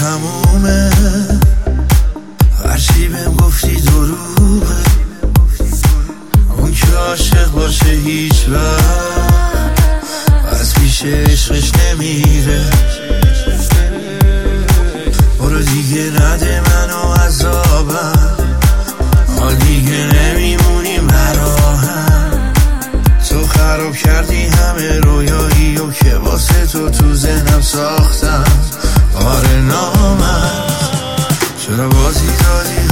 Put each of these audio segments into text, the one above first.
تمومه. هرچی بهم گفتی دروغه. اون که عاشق باشه هیچ وقت از پیش عشقش نمیره. برو دیگه نده منو عذابم. ما دیگه نمیمونی مرا هم. تو خراب کردی همه رویایی و که واسه تو تو ذهنم ساختم. آره نامرد چرا بازی دادی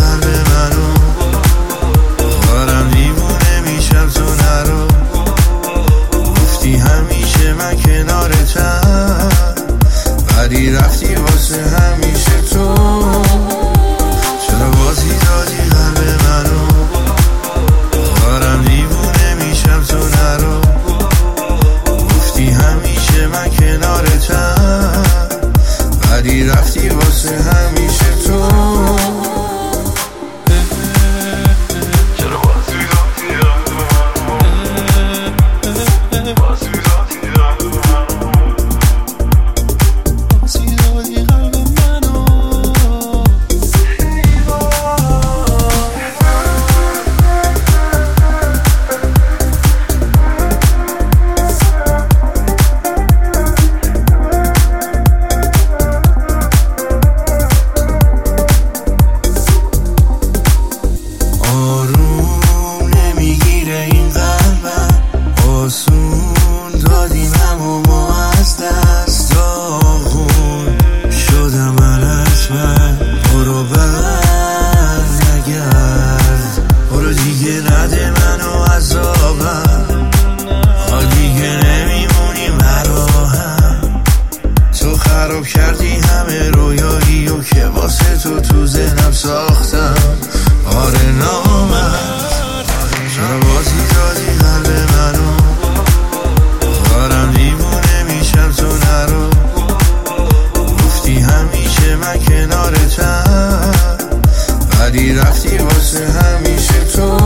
خراب کردی همه رویایی و که واسه تو تو ذهنم ساختم. آره نامم چرا بازی دادی قلب منو؟ دارم دیوونه میشم تو نرو. گفتی همیشه من کنارتم. بعدی رفتی واسه همیشه تو.